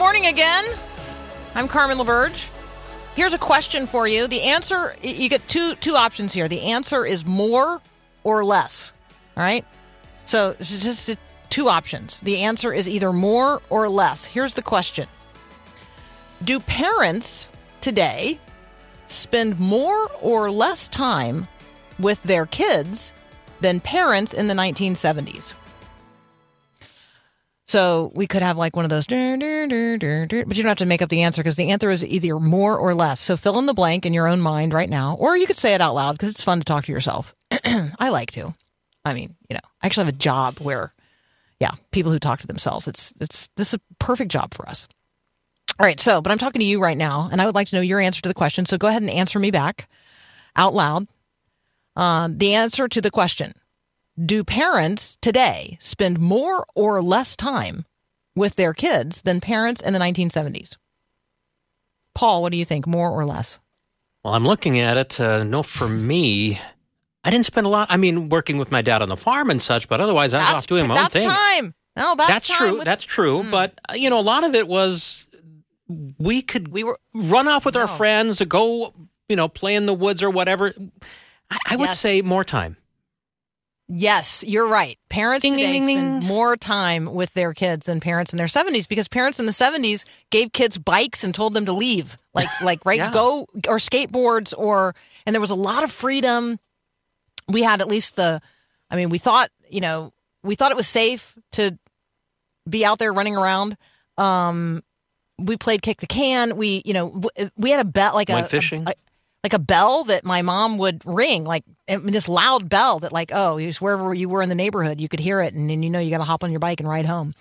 Morning again. I'm Carmen LaBerge. Here's a question for you. The answer you get two two options here. The answer is more or less. All right? So, it's just two options. The answer is either more or less. Here's the question. Do parents today spend more or less time with their kids than parents in the 1970s? So we could have like one of those, dur, dur, dur, but you don't have to make up the answer because the answer is either more or less. So fill in the blank in your own mind right now, or you could say it out loud because it's fun to talk to yourself. I like to. I mean, you know, I actually have a job where, yeah, people who talk to themselves. It's it's this is a perfect job for us. All right, so but I'm talking to you right now, and I would like to know your answer to the question. So go ahead and answer me back out loud. Um, the answer to the question do parents today spend more or less time with their kids than parents in the 1970s? Paul, what do you think? More or less? Well, I'm looking at it. Uh, no, for me, I didn't spend a lot. I mean, working with my dad on the farm and such, but otherwise, I was off doing my own that's thing. time. No, that's, That's time true. with- That's true. But uh, you know, a lot of it was we could We were- run off with our friends go, you know, play in the woods or whatever. I, I would Yes. say more time. Yes, you're right. Parents Ding, today ding, spend ding. more time with their kids than parents in their 70s because parents in the 70s gave kids bikes and told them to leave. Like like right Yeah. go or skateboards or and there was a lot of freedom. We had at least the I mean, we thought, you know, we thought it was safe to be out there running around. Um we played kick the can. We, you know, w- we had a bet like a Went fishing? a- like a bell that my mom would ring, like I mean, this loud bell that, like, oh, wherever you were in the neighborhood, you could hear it, and then you know you got to hop on your bike and ride home.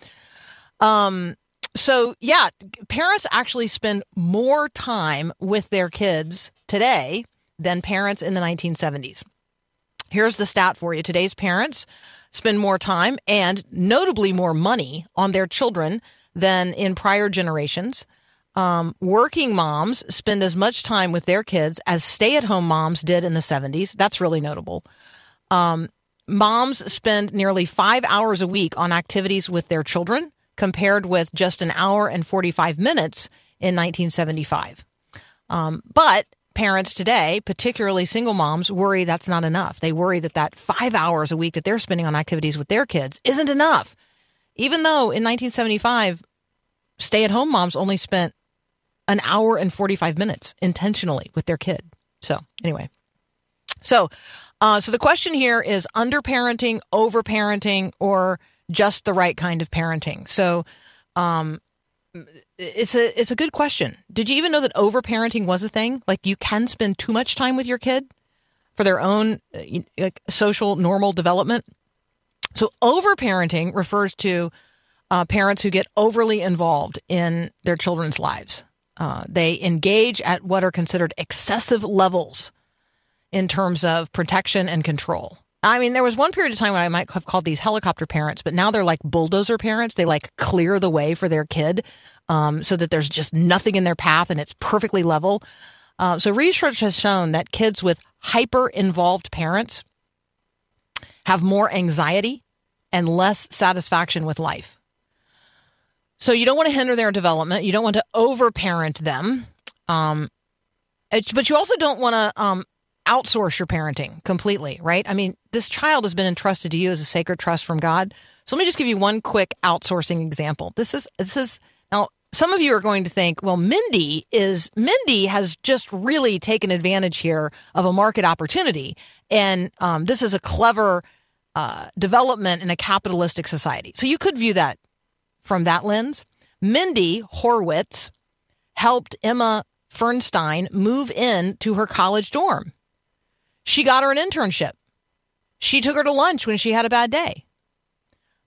Um, so yeah, parents actually spend more time with their kids today than parents in the 1970s. Here's the stat for you: today's parents spend more time and notably more money on their children than in prior generations. Um, working moms spend as much time with their kids as stay at home moms did in the 70s. That's really notable. Um, moms spend nearly five hours a week on activities with their children, compared with just an hour and 45 minutes in 1975. Um, but parents today, particularly single moms, worry that's not enough. They worry that that five hours a week that they're spending on activities with their kids isn't enough. Even though in 1975, stay at home moms only spent an hour and 45 minutes intentionally with their kid. So, anyway. So, uh, so the question here is underparenting, overparenting, or just the right kind of parenting. So, um, it's a it's a good question. Did you even know that overparenting was a thing? Like you can spend too much time with your kid for their own uh, like social normal development. So overparenting refers to uh, parents who get overly involved in their children's lives. Uh, they engage at what are considered excessive levels in terms of protection and control. I mean, there was one period of time when I might have called these helicopter parents, but now they're like bulldozer parents. They like clear the way for their kid um, so that there's just nothing in their path and it's perfectly level. Uh, so, research has shown that kids with hyper involved parents have more anxiety and less satisfaction with life. So, you don't want to hinder their development. You don't want to overparent them. Um, but you also don't want to um, outsource your parenting completely, right? I mean, this child has been entrusted to you as a sacred trust from God. So let me just give you one quick outsourcing example. This is this is now some of you are going to think, well, Mindy is Mindy has just really taken advantage here of a market opportunity, and um, this is a clever uh, development in a capitalistic society. So you could view that from that lens. Mindy Horwitz helped Emma Fernstein move in to her college dorm. She got her an internship. She took her to lunch when she had a bad day.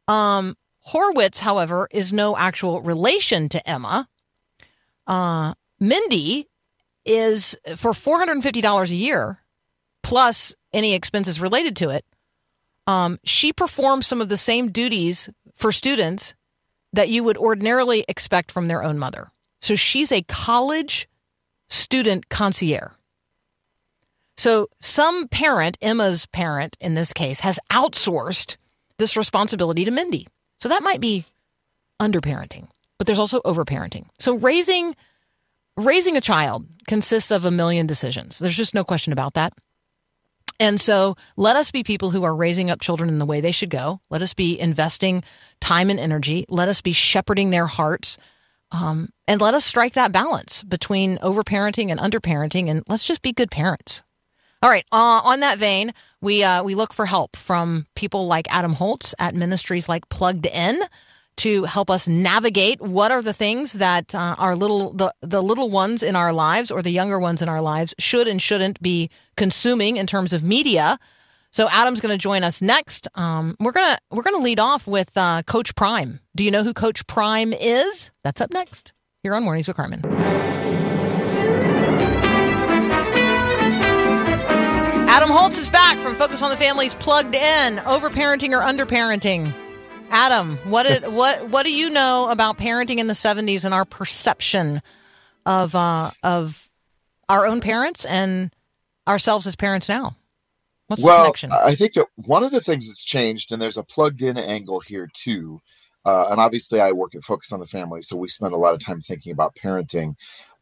Um, Horwitz, however, is no actual relation to Emma. Uh, Mindy is for $450 a year plus any expenses related to it. Um, she performs some of the same duties for students that you would ordinarily expect from their own mother. So she's a college student concierge. So some parent, Emma's parent in this case, has outsourced this responsibility to Mindy. So that might be underparenting, but there's also overparenting. So raising raising a child consists of a million decisions. There's just no question about that. And so let us be people who are raising up children in the way they should go. Let us be investing time and energy. Let us be shepherding their hearts. Um, and let us strike that balance between overparenting and underparenting. And let's just be good parents. All right. Uh, on that vein, we uh, we look for help from people like Adam Holz at ministries like Plugged In to help us navigate what are the things that uh, our little the, the little ones in our lives or the younger ones in our lives should and shouldn't be consuming in terms of media. So Adam's going to join us next. Um, we're gonna we're gonna lead off with uh, Coach Prime. Do you know who Coach Prime is? That's up next here on Mornings with Carmen. Adam Holz is back from Focus on the Family's Plugged In, Overparenting or Underparenting. Adam, what did, what what do you know about parenting in the 70s and our perception of uh, of our own parents and ourselves as parents now? What's the well, connection? I think that one of the things that's changed, and there's a plugged in angle here too. Uh, and obviously, I work at Focus on the Family, so we spend a lot of time thinking about parenting.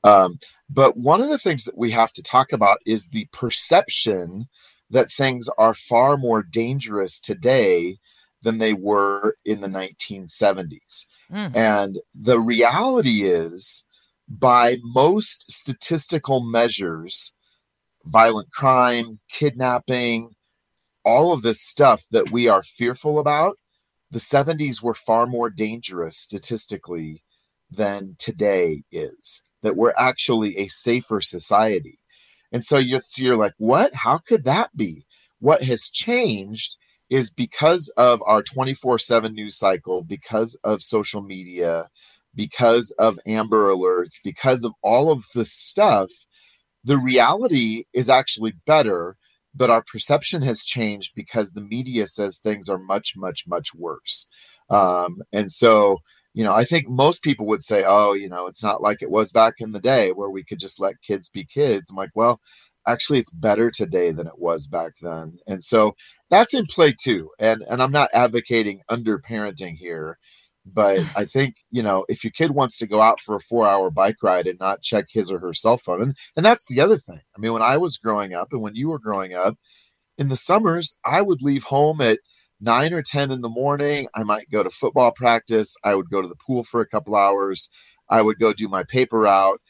Um, but one of the things that we have to talk about is the perception that things are far more dangerous today than they were in the 1970s. Mm. And the reality is, by most statistical measures, violent crime, kidnapping, all of this stuff that we are fearful about, the 70s were far more dangerous statistically than today is. That we're actually a safer society. And so you're, so you're like, what? How could that be? What has changed is because of our 24 7 news cycle, because of social media, because of Amber Alerts, because of all of the stuff, the reality is actually better, but our perception has changed because the media says things are much, much, much worse. Um, and so, you know, I think most people would say, oh, you know, it's not like it was back in the day where we could just let kids be kids. I'm like, well, actually it's better today than it was back then and so that's in play too and and i'm not advocating under parenting here but i think you know if your kid wants to go out for a four hour bike ride and not check his or her cell phone and, and that's the other thing. I mean when i was growing up and when you were growing up in the summers i would leave home at nine or ten in the morning. I might go to football practice. I would go to the pool for a couple hours. I would go do my paper route.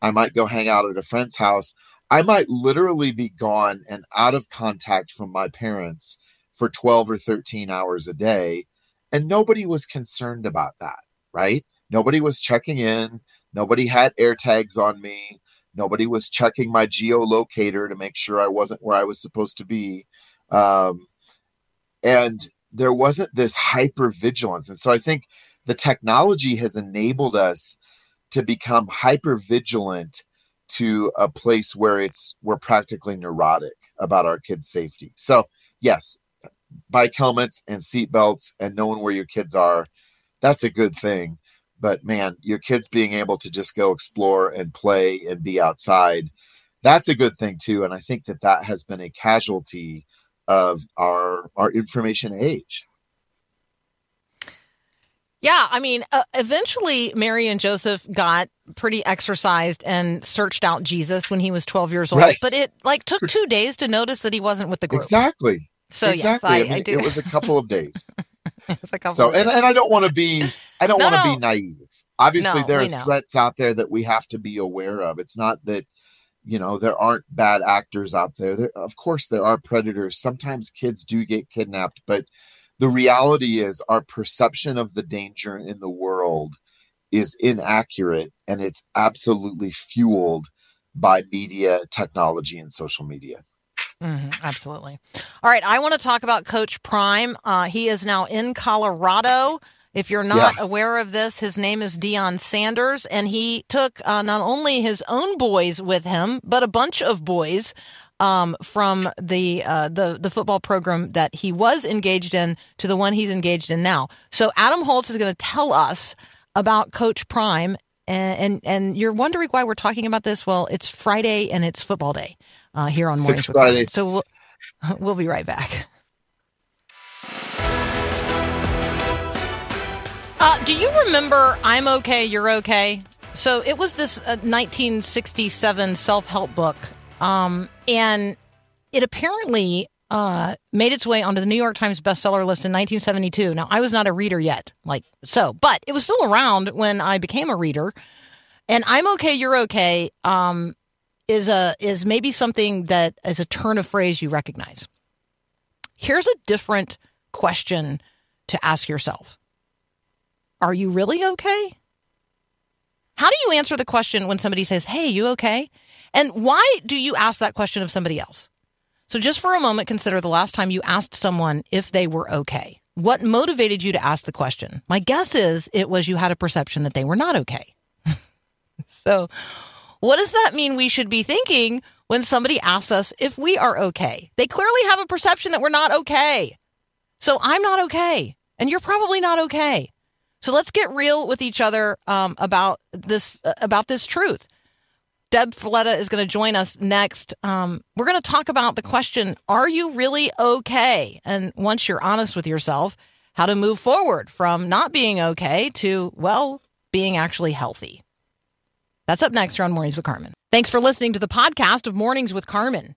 I might go hang out at a friend's house I might literally be gone and out of contact from my parents for 12 or 13 hours a day. And nobody was concerned about that, right? Nobody was checking in. Nobody had air tags on me. Nobody was checking my geolocator to make sure I wasn't where I was supposed to be. Um, and there wasn't this hyper vigilance. And so I think the technology has enabled us to become hyper vigilant to a place where it's we're practically neurotic about our kids' safety. So yes, bike helmets and seat belts and knowing where your kids are, that's a good thing. But man, your kids being able to just go explore and play and be outside, that's a good thing too. And I think that that has been a casualty of our our information age. Yeah, I mean, uh, eventually Mary and Joseph got pretty exercised and searched out Jesus when he was 12 years old, Right. but it like took 2 days to notice that he wasn't with the group. Exactly. So exactly. yes, I, I, mean, I do. It was a couple of days. it's a couple so of and, and I don't want to be I don't No, want to no. be naive. Obviously No, there are threats out there that we have to be aware of. It's not that you know there aren't bad actors out there. there of course there are predators. Sometimes kids do get kidnapped, but the reality is our perception of the danger in the world is inaccurate and it's absolutely fueled by media, technology, and social media. hmm absolutely. All right, I want to talk about Coach Prime. Uh, he is now in Colorado. If you're not Yeah. aware of this, his name is Deion Sanders, and he took uh, not only his own boys with him, but a bunch of boys um, from the uh, the the football program that he was engaged in to the one he's engaged in now. So Adam Holz is going to tell us about Coach Prime, and, and and you're wondering why we're talking about this. Well, it's Friday and it's football day uh, here on Mornings It's. Friday. So we'll we'll be right back. Uh, do you remember I'm okay, you're okay? So it was this uh, 1967 self help book, um, and it apparently uh, made its way onto the New York Times bestseller list in 1972. Now I was not a reader yet, like so, but it was still around when I became a reader. And I'm okay, you're okay. Um, is a is maybe something that is a turn of phrase you recognize. Here's a different question to ask yourself. Are you really okay? How do you answer the question when somebody says, Hey, you okay? And why do you ask that question of somebody else? So, just for a moment, consider the last time you asked someone if they were okay. What motivated you to ask the question? My guess is it was you had a perception that they were not okay. so, what does that mean we should be thinking when somebody asks us if we are okay? They clearly have a perception that we're not okay. So, I'm not okay. And you're probably not okay. So let's get real with each other um, about this uh, about this truth. Deb Fileta is going to join us next. Um, we're going to talk about the question: Are you really okay? And once you're honest with yourself, how to move forward from not being okay to well being actually healthy. That's up next here on Mornings with Carmen. Thanks for listening to the podcast of Mornings with Carmen.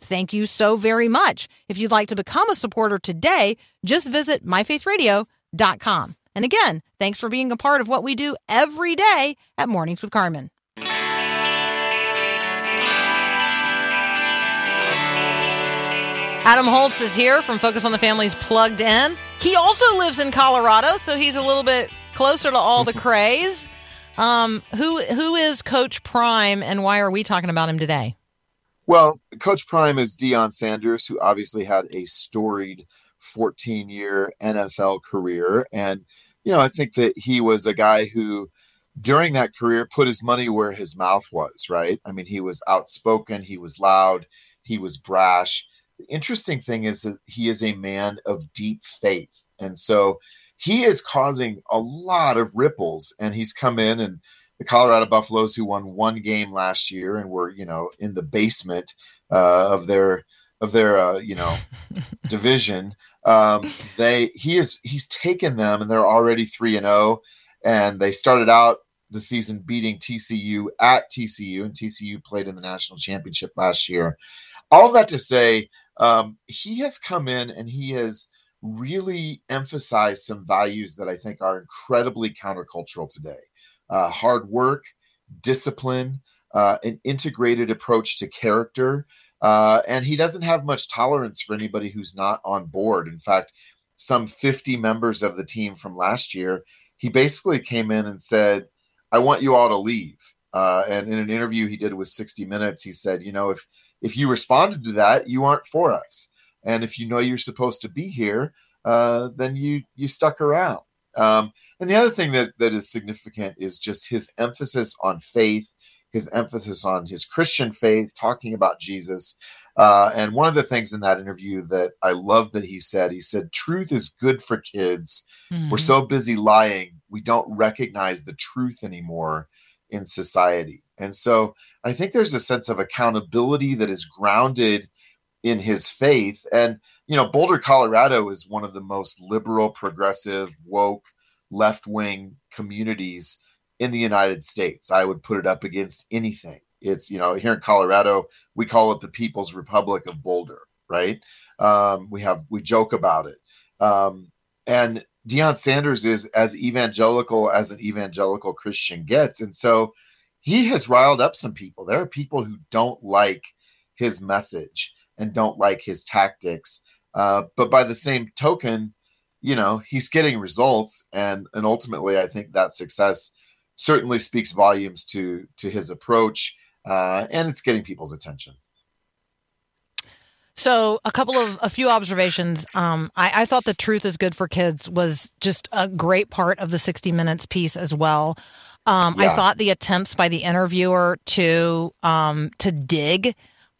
thank you so very much. If you'd like to become a supporter today, just visit myfaithradio.com. And again, thanks for being a part of what we do every day at Mornings with Carmen. Adam Holz is here from Focus on the Family's Plugged In. He also lives in Colorado, so he's a little bit closer to all the craze. Um, who who is Coach Prime, and why are we talking about him today? Well, Coach Prime is Deion Sanders, who obviously had a storied 14 year NFL career. And, you know, I think that he was a guy who, during that career, put his money where his mouth was, right? I mean, he was outspoken, he was loud, he was brash. The interesting thing is that he is a man of deep faith. And so he is causing a lot of ripples, and he's come in and the Colorado Buffaloes, who won one game last year and were, you know, in the basement uh, of their of their, uh, you know, division. Um, they he is he's taken them, and they're already three and zero, and they started out the season beating TCU at TCU, and TCU played in the national championship last year. All that to say, um, he has come in and he has really emphasized some values that I think are incredibly countercultural today uh, hard work, discipline, uh, an integrated approach to character. Uh, and he doesn't have much tolerance for anybody who's not on board. In fact, some 50 members of the team from last year, he basically came in and said, I want you all to leave. Uh, and in an interview he did with 60 Minutes, he said, you know, if if you responded to that, you aren't for us. And if you know you're supposed to be here, uh, then you you stuck around. Um, and the other thing that, that is significant is just his emphasis on faith, his emphasis on his Christian faith, talking about Jesus. Uh, and one of the things in that interview that I love that he said, he said, truth is good for kids. We're so busy lying, we don't recognize the truth anymore in society. And so I think there's a sense of accountability that is grounded in his faith. And, you know, Boulder, Colorado is one of the most liberal, progressive, woke, left wing communities in the United States. I would put it up against anything. It's, you know, here in Colorado, we call it the People's Republic of Boulder, right? Um, we have we joke about it, um, and Deion Sanders is as evangelical as an evangelical Christian gets, and so he has riled up some people. There are people who don't like his message and don't like his tactics, uh, but by the same token, you know he's getting results, and and ultimately, I think that success certainly speaks volumes to to his approach, uh, and it's getting people's attention. So, a couple of a few observations. Um, I, I thought the truth is good for kids was just a great part of the 60 minutes piece as well. Um, I thought the attempts by the interviewer to um, to dig.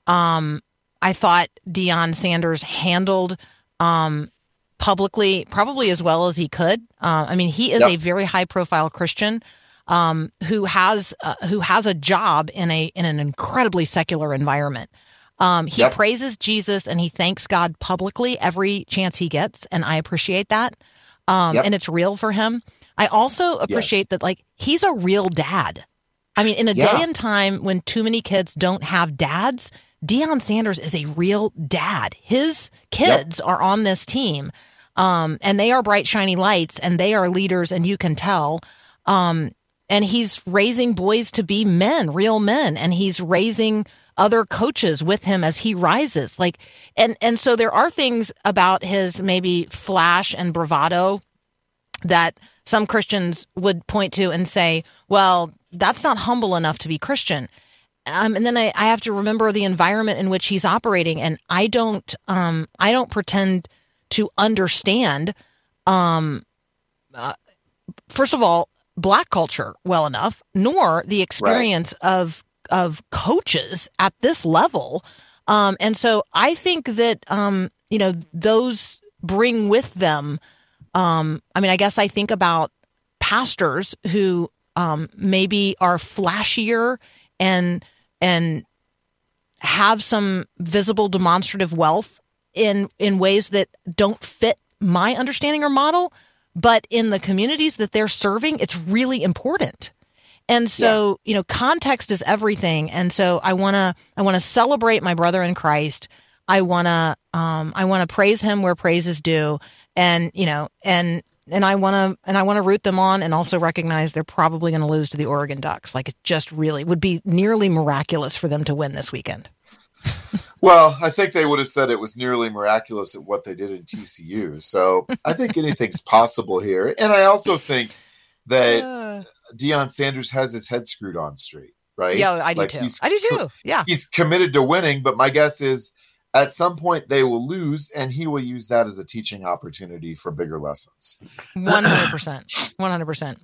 Um, I thought Deion Sanders handled um, publicly probably as well as he could. Uh, I mean, he is Yep. a very high profile Christian um, who has uh, who has a job in a in an incredibly secular environment. Um, he Yep. praises Jesus and he thanks God publicly every chance he gets, and I appreciate that. Um, Yep. And it's real for him. I also appreciate that, like, he's a real dad. I mean, in a Yeah. day and time when too many kids don't have dads, Deion Sanders is a real dad. His kids are on this team, um, and they are bright, shiny lights, and they are leaders, and you can tell. Um, and he's raising boys to be men, real men, and he's raising other coaches with him as he rises. Like, and and so there are things about his maybe flash and bravado that some Christians would point to and say, well, that's not humble enough to be Christian. Um, and then I, I have to remember the environment in which he's operating, and I don't, um, I don't pretend to understand. Um, uh, first of all, black culture well enough, nor the experience of of coaches at this level. Um, and so I think that um, you know those bring with them. Um, I mean, I guess I think about pastors who um, maybe are flashier and and have some visible demonstrative wealth in in ways that don't fit my understanding or model but in the communities that they're serving it's really important. And so you know context is everything. And so i want to i want to celebrate my brother in christ. I want to um i want to praise him where praise is due. And you know and and i want to and i want to root them on and also recognize they're probably going to lose to the oregon ducks like it just really would be nearly miraculous for them to win this weekend Well, I think they would have said it was nearly miraculous at what they did in TCU. So I think anything's possible here. And I also think that uh. Deion Sanders has his head screwed on straight, right? yeah i do Like, too i do too yeah He's committed to winning, but my guess is at some point they will lose, and he will use that as a teaching opportunity for bigger lessons. One hundred percent. One hundred percent.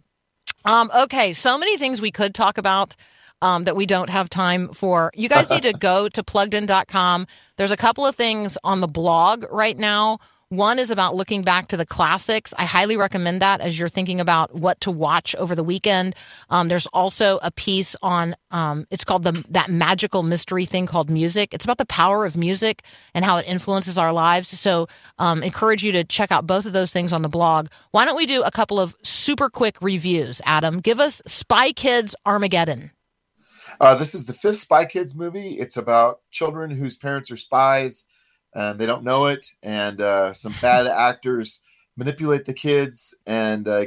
Um, okay, so many things we could talk about um, that we don't have time for. You guys need to go to pluggedin.com. There's a couple of things on the blog right now. One is about looking back to the classics. I highly recommend that as you're thinking about what to watch over the weekend. Um, there's also a piece on um, it's called the that magical mystery thing called music. It's about the power of music and how it influences our lives. So, um, encourage you to check out both of those things on the blog. Why don't we do a couple of super quick reviews? Adam, give us Spy Kids Armageddon. Uh, this is the fifth Spy Kids movie. It's about children whose parents are spies and they don't know it, and uh, some bad actors manipulate the kids and uh,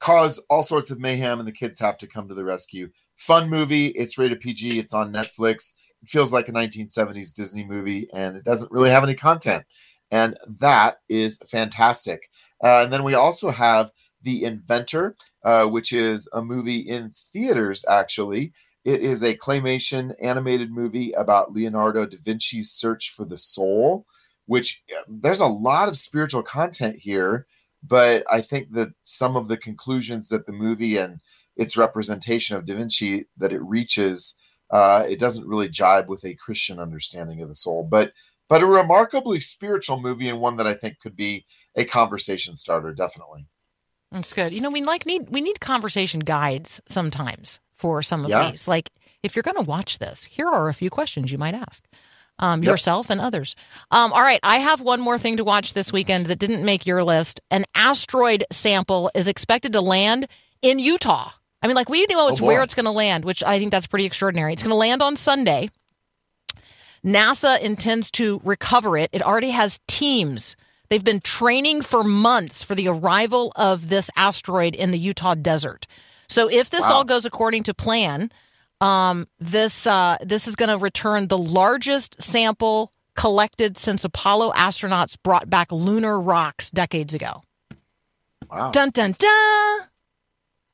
cause all sorts of mayhem, and the kids have to come to the rescue. Fun movie. It's rated PG. It's on Netflix. It feels like a 1970s Disney movie, and it doesn't really have any content. And that is fantastic. Uh, and then we also have The Inventor, uh, which is a movie in theaters, actually. It is a claymation animated movie about Leonardo da Vinci's search for the soul, which uh, there's a lot of spiritual content here, but I think that some of the conclusions that the movie and its representation of Da Vinci that it reaches, uh, it doesn't really jibe with a Christian understanding of the soul. But but a remarkably spiritual movie and one that I think could be a conversation starter, definitely. That's good. You know, we like need we need conversation guides sometimes for some of Yeah. these. Like, if you're going to watch this, here are a few questions you might ask um, Yep. yourself and others. Um, all right, I have one more thing to watch this weekend that didn't make your list. An asteroid sample is expected to land in Utah. I mean, like we know it's Oh, where it's going to land, which I think that's pretty extraordinary. It's going to land on Sunday. NASA intends to recover it. It already has teams. They've been training for months for the arrival of this asteroid in the Utah desert. So if this Wow. all goes according to plan, um, this uh, this is going to return the largest sample collected since Apollo astronauts brought back lunar rocks decades ago. Wow. Dun dun dun.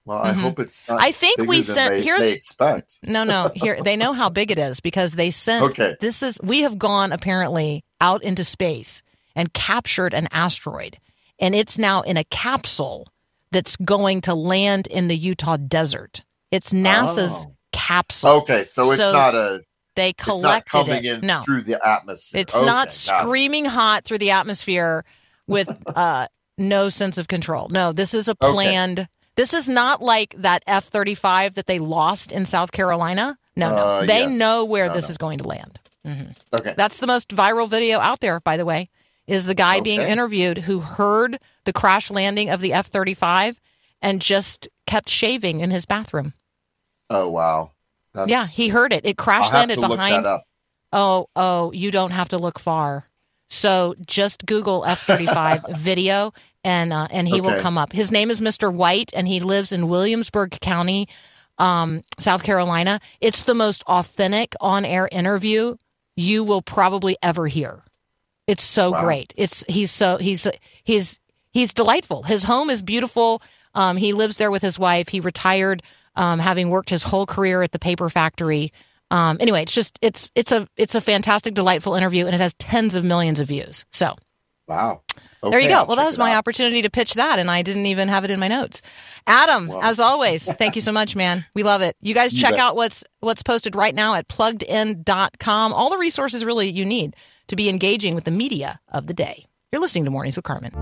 Well, I Mhm. hope it's not. I think we sent- here's- they expect. No, no. Here they know how big it is because they sent. Okay. This is we have gone apparently out into space and captured an asteroid, and it's now in a capsule that's going to land in the Utah desert. It's NASA's Oh. capsule. Okay, so it's So not a. they collected it. no, through the atmosphere. it's Okay, not got it. screaming hot through the atmosphere with uh, no sense of control. No, this is a Okay. planned. This is not like that F thirty five that they lost in South Carolina. No, no, Uh, they yes. know where No, this no. is going to land. Okay. That's the most viral video out there, by the way. Is the guy being interviewed who heard the crash landing of the F thirty five and just kept shaving in his bathroom? Oh wow. That's, yeah, he heard it. It crash landed behind. Oh, oh, you don't have to look far. So just Google F thirty five video, and uh, and he will come up. His name is Mr. White, and he lives in Williamsburg County, um, South Carolina. It's the most authentic on air interview you will probably ever hear. It's so Wow. great. It's he's so he's he's he's delightful. His home is beautiful. Um, he lives there with his wife. He retired, um, having worked his whole career at the paper factory. Um, anyway, it's just it's it's a it's a fantastic, delightful interview, and it has tens of millions of views. So Wow. there you go. I'll Well, that was my out. opportunity to pitch that, and I didn't even have it in my notes. Adam, Well. as always, thank you so much, man. We love it. You guys check out what's what's posted right now at pluggedin.com. All the resources really you need to be engaging with the media of the day. You're listening to Mornings with Carmen.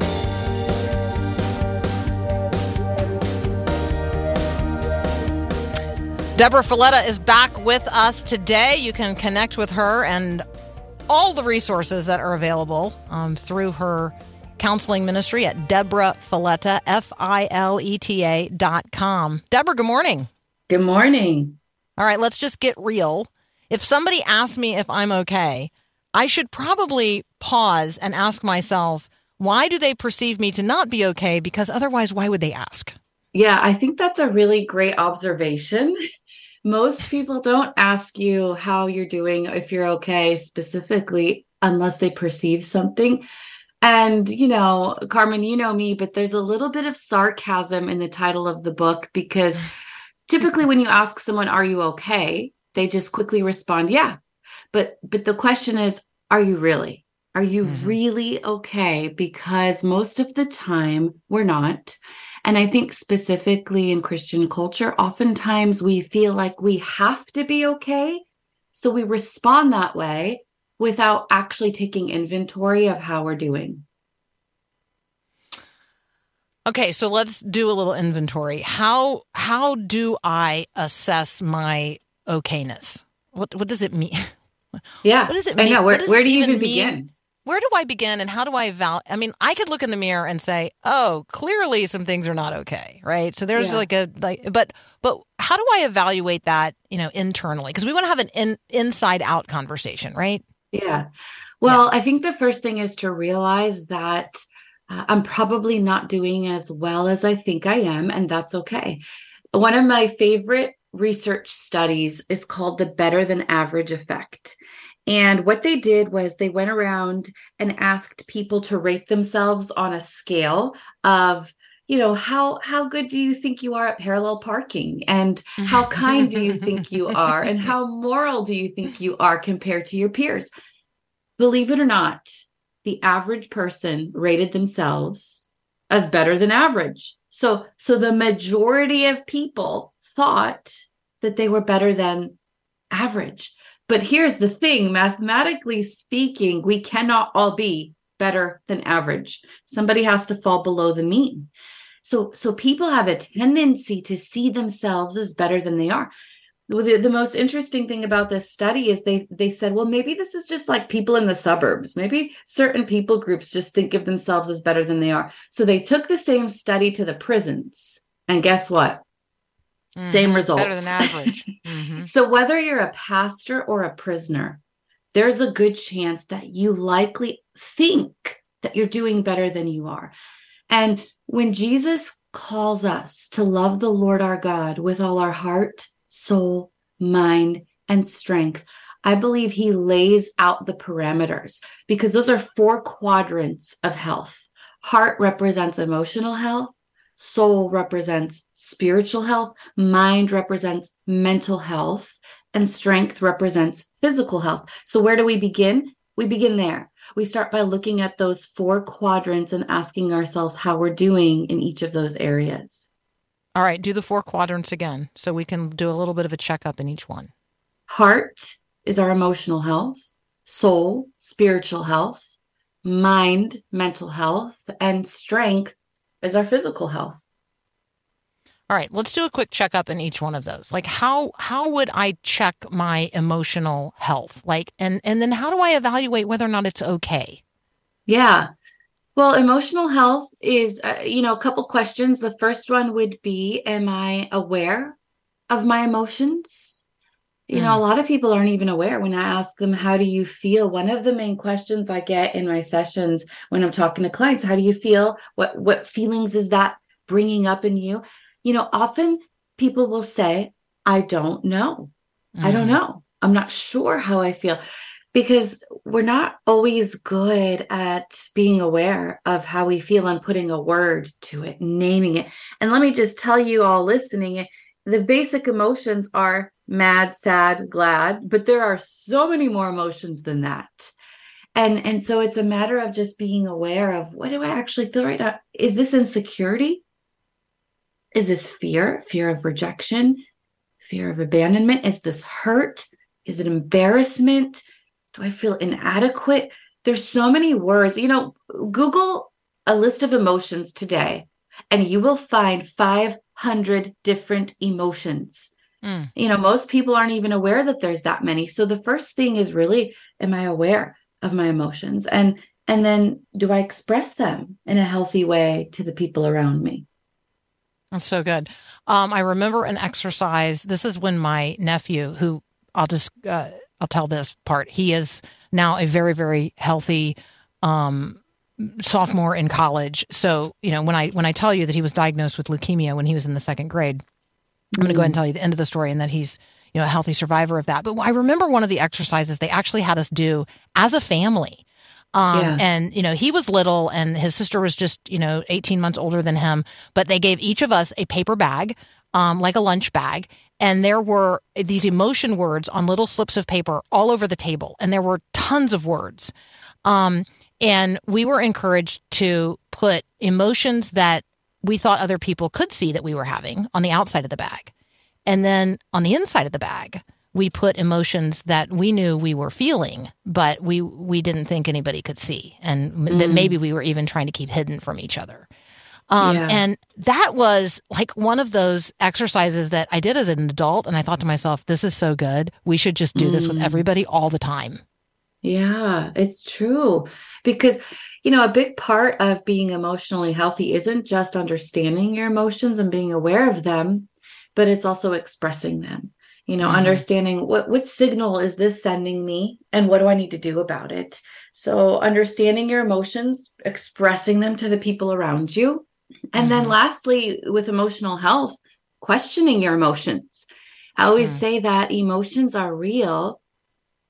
Deborah Fileta is back with us today. You can connect with her and all the resources that are available um, through her counseling ministry at Deborah Fileta, F I L E T A dot com. Deborah, good morning. Good morning. All right, let's just get real. If somebody asks me if I'm okay, I should probably pause and ask myself, why do they perceive me to not be okay? Because otherwise, why would they ask? Yeah, I think that's a really great observation. Most people don't ask you how you're doing, if you're okay, specifically, unless they perceive something. And, you know, Carmen, you know me, but there's a little bit of sarcasm in the title of the book because typically when you ask someone, Are you okay? they just quickly respond, Yeah. But but the question is, are you really? Are you Mhm. really okay? Because most of the time we're not. And I think specifically in Christian culture, oftentimes we feel like we have to be okay. So we respond that way without actually taking inventory of how we're doing. Okay, so let's do a little inventory. How how do I assess my okayness? What what does it mean? Yeah. What does it I mean? know. Where, where do you even even begin? Where do I begin and how do I val I mean, I could look in the mirror and say, "Oh, clearly some things are not okay." Right? So there's Yeah. like a like but but how do I evaluate that, you know, internally? Because we want to have an in, inside out conversation, right? Yeah. Well, I think the first thing is to realize that uh, I'm probably not doing as well as I think I am, and that's okay. One of my favorite research studies is called the better than average effect. And what they did was they went around and asked people to rate themselves on a scale of you know how how good do you think you are at parallel parking? And how kind do you think you are? And how moral do you think you are compared to your peers? Believe it or not the average person rated themselves as better than average. So so the majority of people thought that they were better than average. But here's the thing mathematically speaking we cannot all be better than average. Somebody has to fall below the mean. So so people have a tendency to see themselves as better than they are. The, the most interesting thing about this study is they they said well maybe this is just like people in the suburbs. Maybe certain people groups just think of themselves as better than they are. So they took the same study to the prisons. And guess what same Mhm. results Better than average. Mhm. so whether you're a pastor or a prisoner there's a good chance that you likely think that you're doing better than you are. And when Jesus calls us to love the Lord our God with all our heart, soul, mind, and strength, I believe he lays out the parameters because those are four quadrants of health. Heart represents emotional health, soul represents spiritual health, mind represents mental health, and strength represents physical health. So, where do we begin? We begin there. We start by looking at those four quadrants and asking ourselves how we're doing in each of those areas. All right, do the four quadrants again so we can do a little bit of a checkup in each one. Heart is our emotional health, soul, spiritual health, mind, mental health, and strength is our physical health. All right, let's do a quick checkup in each one of those. Like how how would I check my emotional health? Like and and then how do I evaluate whether or not it's okay? Yeah. Well, emotional health is, uh, you know, a couple questions. The first one would be Am I aware of my emotions? You know, a lot of people aren't even aware when I ask them, How do you feel? One of the main questions I get in my sessions when I'm talking to clients, How do you feel? What, what feelings is that bringing up in you? You know, often people will say, I don't know. I don't Mm. know. I'm not sure how I feel because we're not always good at being aware of how we feel and putting a word to it, naming it. And let me just tell you all listening, the basic emotions are mad, sad, glad, but there are so many more emotions than that. And and so it's a matter of just being aware of what do I actually feel right now? Is this insecurity? Is this fear, fear of rejection, fear of abandonment? Is this hurt? Is it embarrassment? Do I feel inadequate? There's so many words. You know, Google a list of emotions today, and you will find 500 different emotions. Mm. You know, most people aren't even aware that there's that many. So the first thing is really, am I aware of my emotions? And and then do I express them in a healthy way to the people around me? That's so good. Um, I remember an exercise. This is when my nephew, who I'll just uh, I'll tell this part. He is now a very very healthy um, sophomore in college. So you know when I when I tell you that he was diagnosed with leukemia when he was in the second grade, I'm going to go ahead and tell you the end of the story and that he's you know a healthy survivor of that. But I remember one of the exercises they actually had us do as a family. Um, Yeah. And, you know, he was little and his sister was just, you know, 18 months older than him. But they gave each of us a paper bag, um, like a lunch bag. And there were these emotion words on little slips of paper all over the table. And there were tons of words. Um, and we were encouraged to put emotions that we thought other people could see that we were having on the outside of the bag. And then on the inside of the bag, we put emotions that we knew we were feeling, but we we didn't think anybody could see, and m that Mm. maybe we were even trying to keep hidden from each other. Um, Yeah. And that was like one of those exercises that I did as an adult, and I thought to myself, "This is so good. We should just do this with Mm. everybody all the time." Yeah, it's true. Because, you know, a big part of being emotionally healthy isn't just understanding your emotions and being aware of them, but it's also expressing them. You know, Mhm. understanding what what signal is this sending me and what do I need to do about it? So, understanding your emotions, expressing them to the people around you. And then Mhm. lastly, with emotional health, questioning your emotions. I always Mm. say that emotions are real,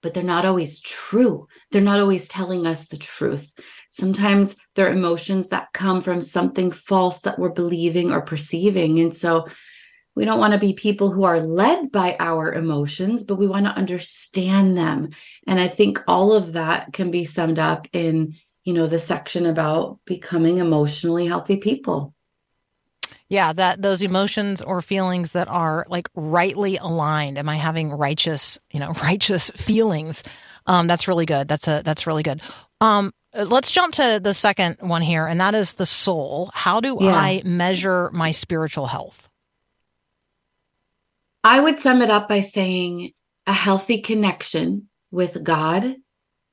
but they're not always true. They're not always telling us the truth. Sometimes they're emotions that come from something false that we're believing or perceiving. And so we don't want to be people who are led by our emotions, but we want to understand them. And I think all of that can be summed up in, you know, the section about becoming emotionally healthy people. Yeah, that those emotions or feelings that are like rightly aligned. Am I having righteous, you know, righteous feelings? Um, that's really good. That's a that's really good. Um, let's jump to the second one here, and that is the soul. How do Yeah. I measure my spiritual health? I would sum it up by saying a healthy connection with God,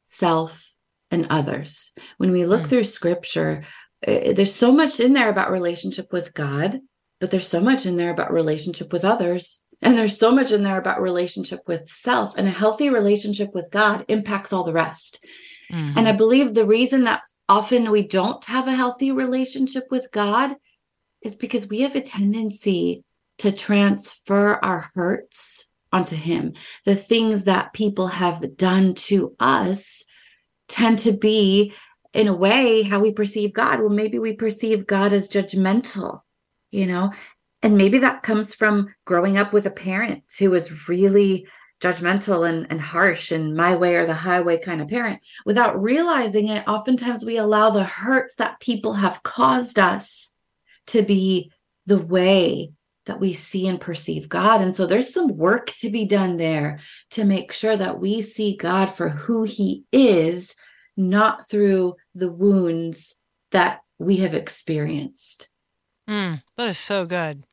self, and others. When we look Mm. through scripture, eh, there's so much in there about relationship with God, but there's so much in there about relationship with others And there's so much in there about relationship with self, and a healthy relationship with God impacts all the rest. Mhm. And I believe the reason that often we don't have a healthy relationship with God is because we have a tendency to transfer our hurts onto Him. The things that people have done to us tend to be, in a way, how we perceive God. Well, maybe we perceive God as judgmental, you know? And maybe that comes from growing up with a parent who was really judgmental and, and harsh and my way or the highway kind of parent. Without realizing it, oftentimes we allow the hurts that people have caused us to be the way that we see and perceive God. And so there's some work to be done there to make sure that we see God for who he is, not through the wounds that we have experienced. Mm, that is so good.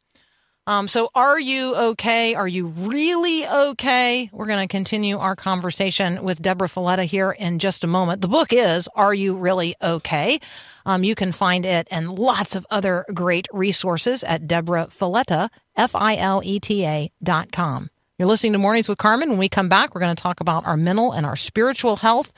Um, so, are you okay? Are you really okay? We're going to continue our conversation with Debra Fileta here in just a moment. The book is Are You Really Okay? Um, you can find it and lots of other great resources at Debra Fileta, F I L E T A dot com. You're listening to Mornings with Carmen. When we come back, we're going to talk about our mental and our spiritual health.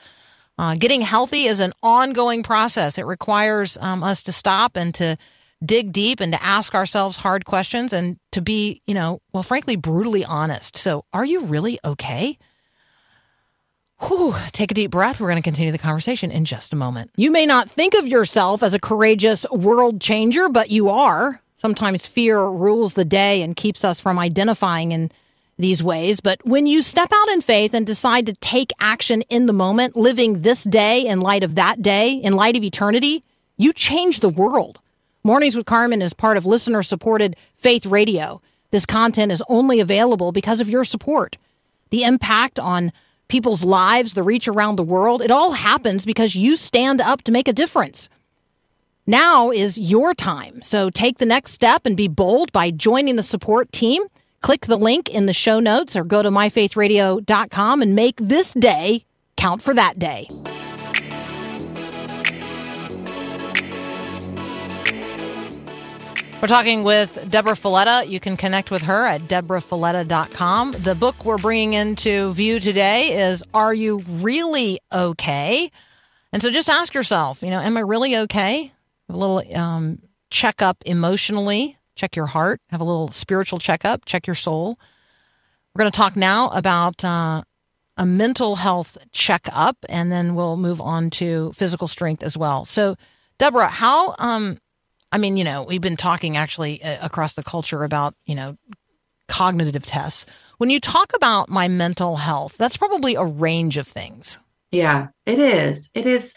Uh, getting healthy is an ongoing process. It requires um, us to stop and to dig deep and to ask ourselves hard questions and to be, you know, well, frankly, brutally honest. So, are you really okay? Whew, take a deep breath. We're going to continue the conversation in just a moment. You may not think of yourself as a courageous world changer, but you are. Sometimes fear rules the day and keeps us from identifying in these ways. But when you step out in faith and decide to take action in the moment, living this day in light of that day, in light of eternity, you change the world. Mornings with Carmen is part of listener supported Faith Radio. This content is only available because of your support. The impact on people's lives, the reach around the world, it all happens because you stand up to make a difference. Now is your time. So take the next step and be bold by joining the support team. Click the link in the show notes or go to myfaithradio.com and make this day count for that day. We're talking with Debra Fileta. You can connect with her at debrafileta.com. The book we're bringing into view today is Are You Really Okay? And so just ask yourself, you know, am I really okay? A little um, checkup emotionally, check your heart, have a little spiritual checkup, check your soul. We're going to talk now about uh, a mental health checkup, and then we'll move on to physical strength as well. So, Debra, how um, I mean, you know, we've been talking actually uh, across the culture about, you know, cognitive tests. When you talk about my mental health, that's probably a range of things. Yeah, it is. It is.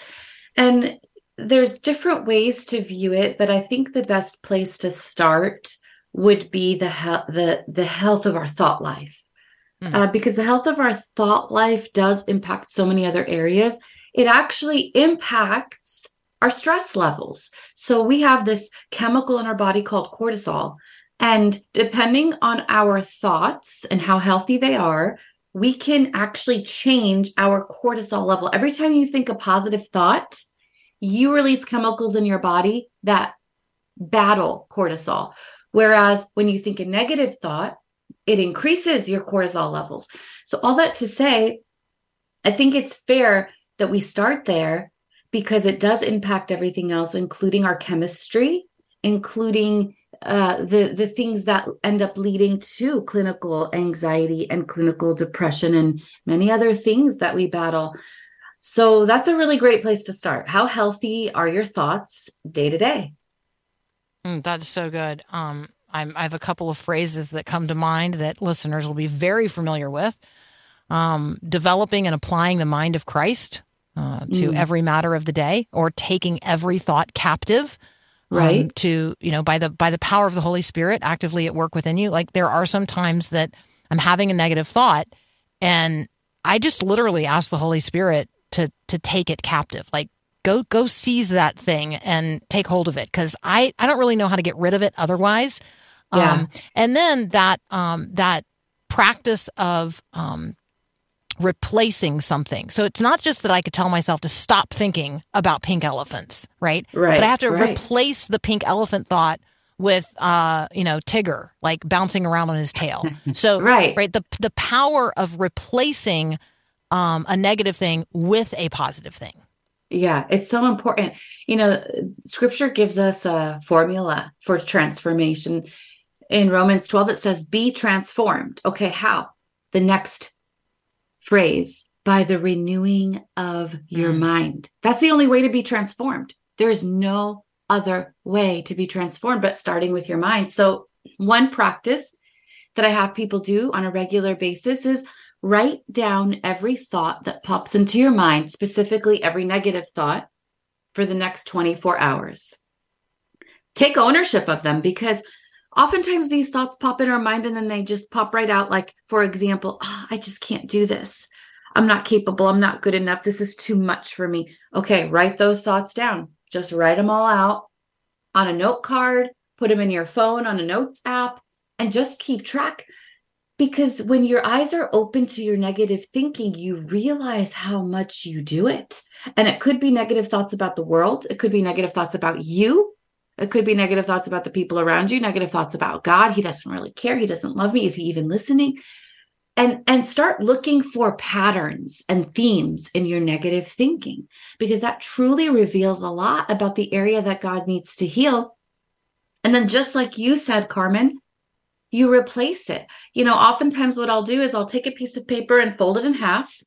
And there's different ways to view it, but I think the best place to start would be the he- the the health of our thought life. Hmm. Uh, because the health of our thought life does impact so many other areas. It actually impacts our stress levels. So we have this chemical in our body called cortisol. And depending on our thoughts and how healthy they are, we can actually change our cortisol level. Every time you think a positive thought, you release chemicals in your body that battle cortisol. Whereas when you think a negative thought, it increases your cortisol levels. So, all that to say, I think it's fair that we start there because it does impact everything else, including our chemistry, including uh, the the things that end up leading to clinical anxiety and clinical depression and many other things that we battle. So that's a really great place to start. How healthy are your thoughts day to day? Mm, that is so good. Um, I have a couple of phrases that come to mind that listeners will be very familiar with. Um, developing and applying the mind of Christ uh, to Mm. every matter of the day, or taking every thought captive. um, Right. to you know by the by the power of the Holy Spirit actively at work within you. Like there are some times that I'm having a negative thought, and I just literally ask the Holy Spirit to to take it captive. Like go go seize that thing and take hold of it because I I don't really know how to get rid of it otherwise. Yeah. Um, and then that um, that practice of um, replacing something. So it's not just that I could tell myself to stop thinking about pink elephants, right? Right, But I have to right. replace the pink elephant thought with uh you know tigger like bouncing around on his tail so Right. right the the power of replacing um a negative thing with a positive thing Yeah, it's so important. You know, scripture gives us a formula for transformation. In Romans 12, it says, be transformed. Okay, how? The next phrase, by the renewing of your Mm. mind. That's the only way to be transformed. There is no other way to be transformed but starting with your mind. So, one practice that I have people do on a regular basis is write down every thought that pops into your mind, specifically every negative thought, for the next 24 hours. Take ownership of them because oftentimes these thoughts pop in our mind and then they just pop right out. Like, for example, "Oh, I just can't do this. I'm not capable. I'm not good enough. This is too much for me. Okay, write those thoughts down. Just write them all out on a note card, put them in your phone on a notes app, and just keep track because when your eyes are open to your negative thinking, you realize how much you do it. And it could be negative thoughts about the world, it could be negative thoughts about you. It could be negative thoughts about the people around you, negative thoughts about God. He doesn't really care. He doesn't love me. Is he even listening? And and start looking for patterns and themes in your negative thinking because that truly reveals a lot about the area that God needs to heal. And then just like you said, Carmen, you replace it. You know, oftentimes what I'll do is I'll take a piece of paper and fold it in half.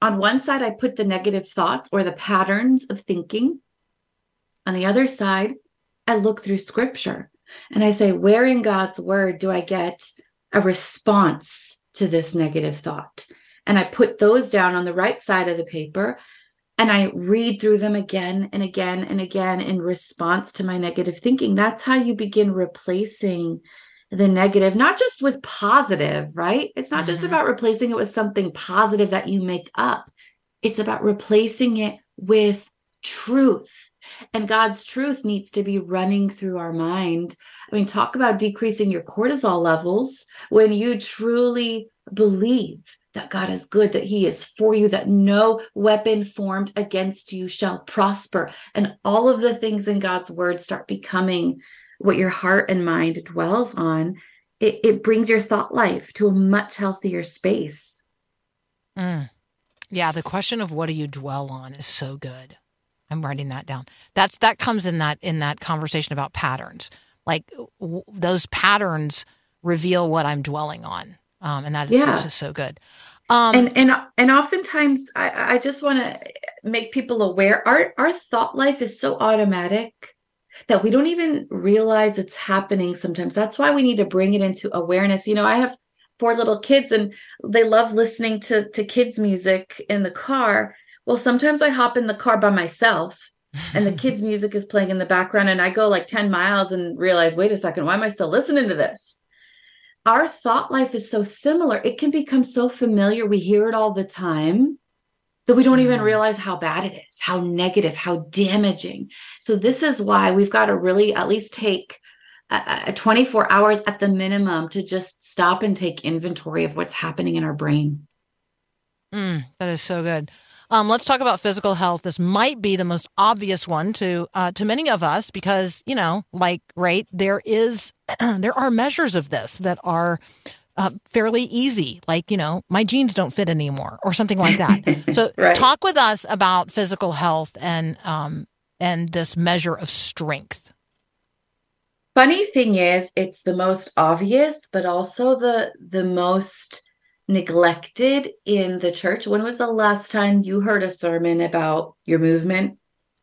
On one side, I put the negative thoughts or the patterns of thinking. On the other side, I look through scripture and I say, where in God's word do I get a response to this negative thought? And I put those down on the right side of the paper and I read through them again and again and again in response to my negative thinking. That's how you begin replacing the negative, not just with positive, right? It's not just Mhm. about replacing it with something positive that you make up. It's about replacing it with truth. And God's truth needs to be running through our mind. I mean, talk about decreasing your cortisol levels when you truly believe that God is good, that He is for you, that no weapon formed against you shall prosper. And all of the things in God's word start becoming what your heart and mind dwells on. It, it brings your thought life to a much healthier space. Mm. Yeah, the question of what do you dwell on is so good. I'm writing that down. That's that comes in that in that conversation about patterns. Like w- those patterns reveal what I'm dwelling on, um, and that is Yeah. just so good. Um, and and and oftentimes I, I just want to make people aware our our thought life is so automatic that we don't even realize it's happening sometimes that's why we need to bring it into awareness you know i have four little kids and they love listening to to kids music in the car well sometimes i hop in the car by myself and the kids music is playing in the background and i go like 10 miles and realize wait a second why am i still listening to this? Our thought life is so similar. It can become so familiar. We hear it all the time that we don't even Mhm. realize how bad it is how negative how damaging. So this is why we've got to really at least take a, a 24 hours at the minimum to just stop and take inventory of what's happening in our brain. Mm, that is so good. Um, let's talk about physical health. This might be the most obvious one to uh, to many of us because you know, like, right there is there are measures of this that are uh, fairly easy. Like, you know, my jeans don't fit anymore, or something like that. So, Right. talk with us about physical health and um, and this measure of strength. funny thing is it's the most obvious but also the the most neglected in the church when was the last time you heard a sermon about your movement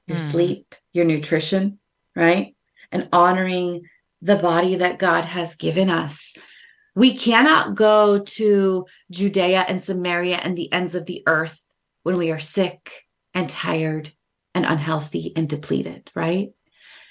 your Mhm. sleep your nutrition right and honoring the body that god has given us we cannot go to judea and samaria and the ends of the earth when we are sick and tired and unhealthy and depleted right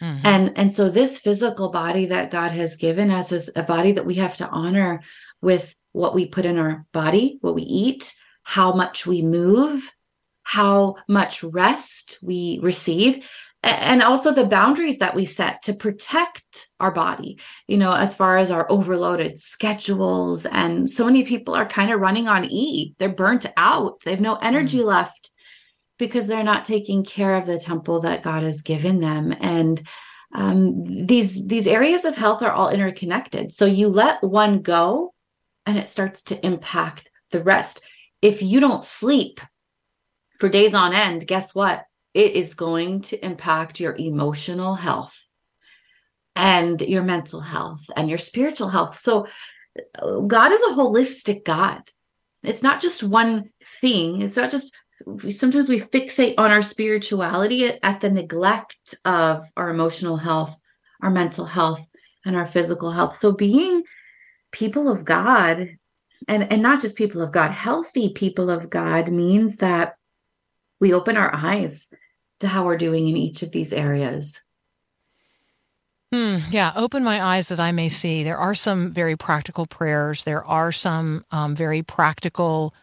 Mhm. and and so this physical body that god has given us is a body that we have to honor with what we put in our body what we eat how much we move how much rest we receive and also the boundaries that we set to protect our body you know as far as our overloaded schedules and so many people are kind of running on e they're burnt out they have no energy left because they're not taking care of the temple that God has given them. And um, these these areas of health are all interconnected. So you let one go, and it starts to impact the rest. If you don't sleep for days on end, guess what? It is going to impact your emotional health and your mental health and your spiritual health. So God is a holistic God. It's not just one thing. It's not just sometimes we fixate on our spirituality at the neglect of our emotional health, our mental health, and our physical health. So being people of God and and not just people of God, healthy people of God means that we open our eyes to how we're doing in each of these areas. Hmm, yeah, open my eyes that I may see. There are some very practical prayers. There are some um, very practical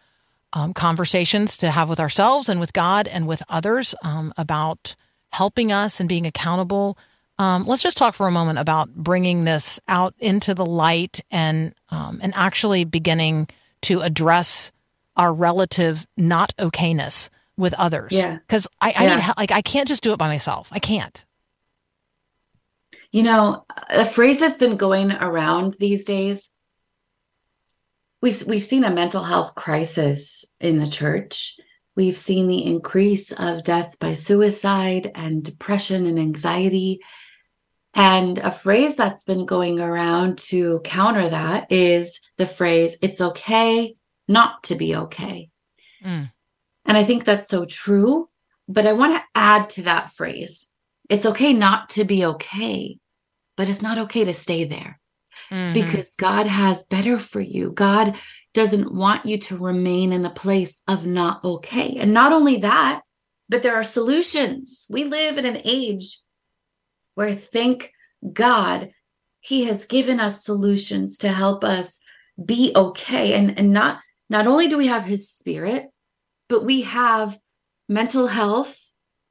um, conversations to have with ourselves and with God and with others um, about helping us and being accountable. Um, let's just talk for a moment about bringing this out into the light and um, and actually beginning to address our relative not okayness with others. Yeah, because I, I Yeah. need help. Like I can't just do it by myself. I can't. You know, a phrase that's been going around these days. We've we've seen a mental health crisis in the church. We've seen the increase of death by suicide and depression and anxiety. And a phrase that's been going around to counter that is the phrase, it's okay not to be okay. Mm. And I think that's so true. But I want to add to that phrase it's okay not to be okay, but it's not okay to stay there Mhm. because God has better for you. God doesn't want you to remain in a place of not okay. And not only that, but there are solutions. We live in an age where, thank God, He has given us solutions to help us be okay. And, and not not only do we have His Spirit, but we have mental health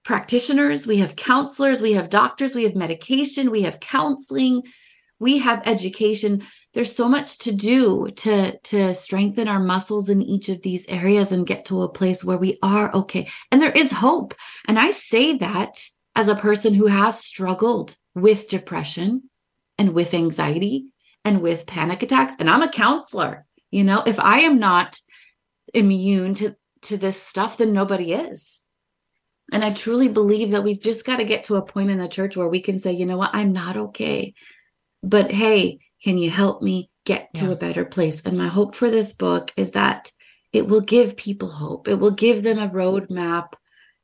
practitioners, we have counselors, we have doctors, we have medication, we have counseling, we have education. There's so much to do to to strengthen our muscles in each of these areas and get to a place where we are okay. And there is hope. And I say that as a person who has struggled with depression and with anxiety and with panic attacks and I'm a counselor. You know, if I am not immune to to this stuff then nobody is. And I truly believe that we've just got to get to a point in the church where we can say, you know what, I'm not okay. But hey, can you help me get to Yeah. a better place? And my hope for this book is that it will give people hope. It will give them a roadmap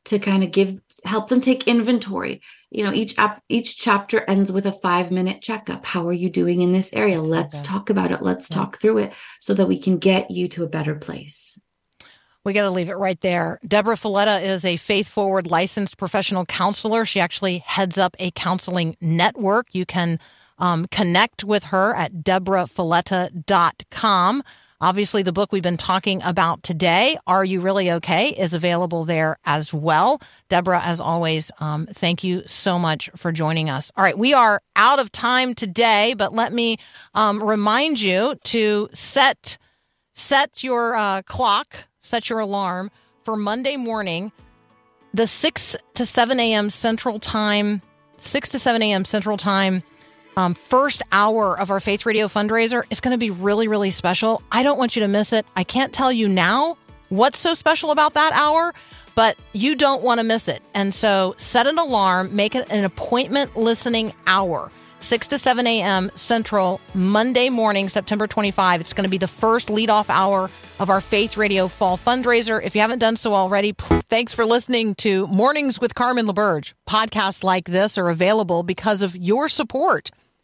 to kind of give help them take inventory. You know, each app each chapter ends with a 5-minute checkup. How are you doing in this area? Let's talk about it. Let's Yeah. talk through it so that we can get you to a better place. We got to leave it right there. Debra Fileta is a faith forward licensed professional counselor. She actually heads up a counseling network. You can um, connect with her at debrafileta.com. Obviously, the book we've been talking about today, Are You Really Okay, is available there as well. Debra, as always, um, thank you so much for joining us. All right, we are out of time today, but let me um, remind you to set set your uh, clock, set your alarm for Monday morning, the 6 to 7 a.m. Central Time, 6 to 7 a.m. Central Time. Um, first hour of our Faith Radio fundraiser is going to be really, really special. I don't want you to miss it. I can't tell you now what's so special about that hour, but you don't want to miss it. And so set an alarm, make it an appointment listening hour. 6 to 7 a.m. Central, Monday morning, September 25. It's going to be the first leadoff hour of our Faith Radio Fall fundraiser. If you haven't done so already, p- thanks for listening to Mornings with Carmen LaBerge. Podcasts like this are available because of your support.